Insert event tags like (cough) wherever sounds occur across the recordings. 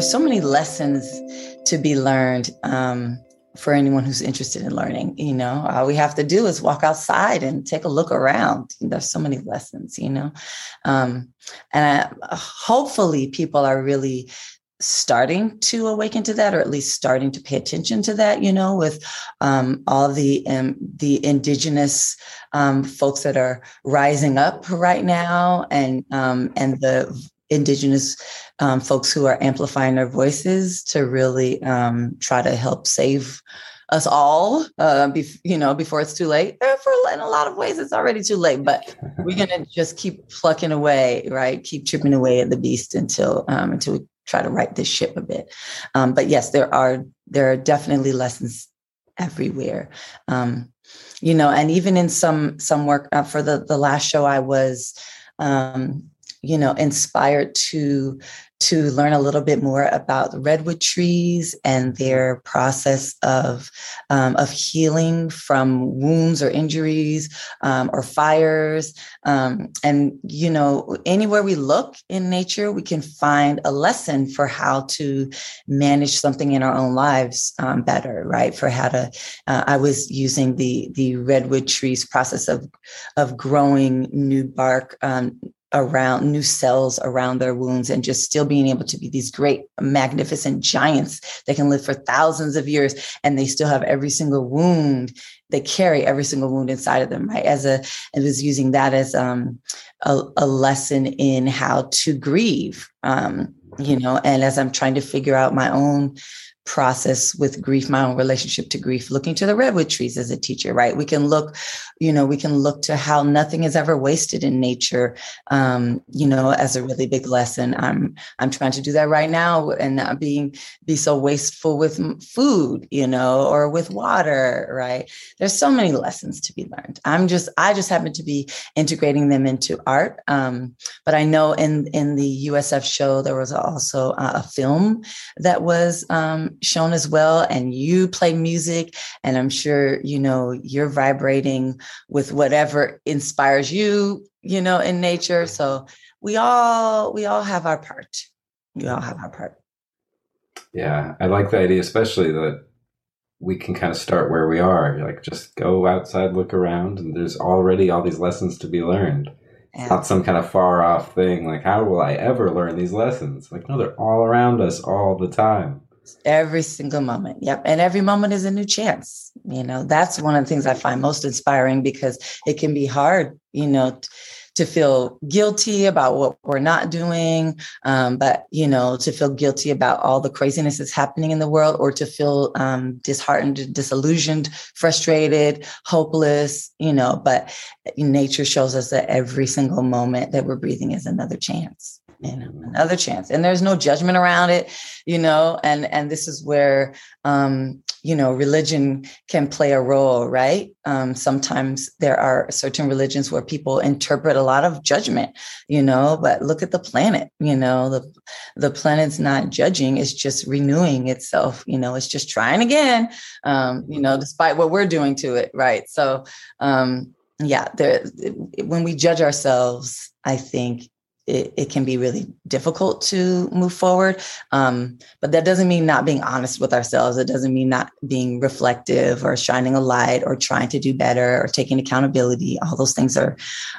there's so many lessons to be learned um, for anyone who's interested in learning. You know, all we have to do is walk outside and take a look around. There's so many lessons, you know, um, and I, hopefully people are really starting to awaken to that or at least starting to pay attention to that you know with um, all the um, the indigenous um, folks that are rising up right now and um, and the indigenous um, folks who are amplifying their voices to really um, try to help save us all uh, be, you know before it's too late eh, for in a lot of ways it's already too late but (laughs) we're going to just keep plucking away right keep chipping away at the beast until until we try to right this ship a bit. Um, but yes, there are there are definitely lessons everywhere. Um, you know, and even in some some work uh, for the the last show, I was, um, you know, inspired to to learn a little bit more about redwood trees and their process of, um, of healing from wounds or injuries um, or fires. Um, and, you know, anywhere we look in nature, we can find a lesson for how to manage something in our own lives um, better, right? For how to, uh, I was using the, the redwood trees process of, of growing new bark, um, around new cells around their wounds and just still being able to be these great magnificent giants that can live for thousands of years and they still have every single wound they carry every single wound inside of them right? As a i was using that as um, a, a lesson in how to grieve um, you know and as i'm trying to figure out my own process with grief, my own relationship to grief, looking to the redwood trees as a teacher, right? We can look, you know, we can look to how nothing is ever wasted in nature, um, you know, as a really big lesson. I'm I'm trying to do that right now and not being be so wasteful with food, you know, or with water, right? There's so many lessons to be learned. I'm just I just happen to be integrating them into art, um, but I know in in the USF show there was also a film that was um, shown as well and you play music and i'm sure you know you're vibrating with whatever inspires you you know in nature. So we all we all have our part. We all have our part. Yeah i like the idea especially that we can kind of start where we are like just go outside look around and there's already all these lessons to be learned. Yeah. not some kind of far off thing like how will i ever learn these lessons? Like no they're all around us all the time Every single moment. Yep. And every moment is a new chance. You know, that's one of the things I find most inspiring because it can be hard, you know, t- to feel guilty about what we're not doing, um, but you know, to feel guilty about all the craziness that's happening in the world, or to feel um, disheartened, disillusioned, frustrated, hopeless. You know, but nature shows us that every single moment that we're breathing is another chance you know another chance and there's no judgment around it you know and and this is where um you know religion can play a role right um sometimes there are certain religions where people interpret a lot of judgment you know but look at the planet you know the the planet's not judging it's just renewing itself you know it's just trying again um you know despite what we're doing to it right? So um yeah there when we judge ourselves i think it, it can be really difficult to move forward. Um, but that doesn't mean not being honest with ourselves. It doesn't mean not being reflective or shining a light or trying to do better or taking accountability. All those things are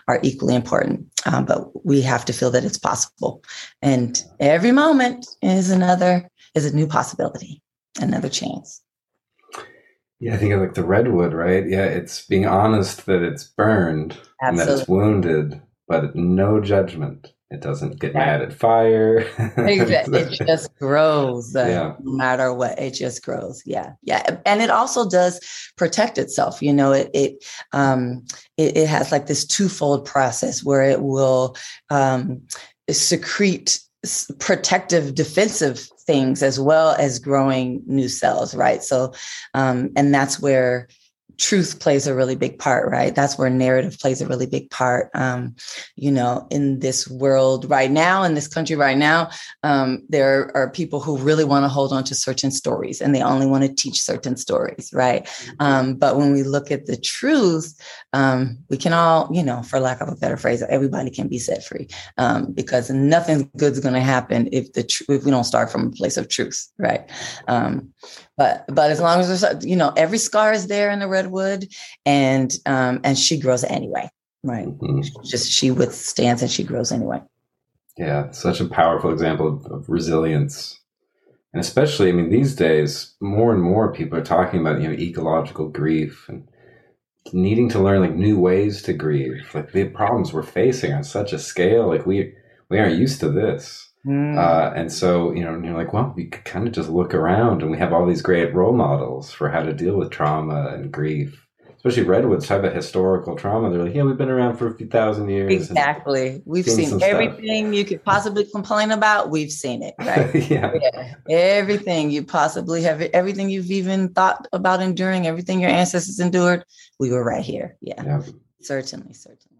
are equally important. Um, but we have to feel that it's possible. And every moment is another is a new possibility, another chance. Yeah, I think of like the redwood, right? Yeah, it's being honest that it's burned Absolutely. and that it's wounded, but no judgment. It doesn't get mad at fire. (laughs) it just grows uh, yeah. no matter what. It just grows. Yeah. Yeah. And it also does protect itself. You know, it it um it, it has like this twofold process where it will um secrete protective defensive things as well as growing new cells right so um and that's where truth plays a really big part, right? That's where narrative plays a really big part. Um, you know, in this world right now, in this country right now, um, there are people who really want to hold on to certain stories and they only want to teach certain stories, right? Mm-hmm. Um, but when we look at the truth, um, we can all, you know, for lack of a better phrase, everybody can be set free um, because nothing good is going to happen if the tr- if we don't start from a place of truth, right? Um, but but as long as there's you know every scar is there in the redwood and um and she grows anyway right? Mm-hmm. just she withstands and she grows anyway. Yeah such a powerful example of, of, resilience. And especially i mean these days more and more people are talking about you know ecological grief and needing to learn like new ways to grieve like the problems we're facing on such a scale like we we aren't used to this Mm. Uh, and so, you know, you're like, well, we could kind of just look around and we have all these great role models for how to deal with trauma and grief. Especially redwoods have a historical trauma. They're like, yeah, we've been around for a few thousand years. Exactly. We've seen, seen everything stuff. you could possibly complain about. We've seen it, right? (laughs) yeah. yeah. Everything you possibly have, everything you've even thought about enduring, everything your ancestors endured, we were right here. Yeah. yeah. Certainly, certainly.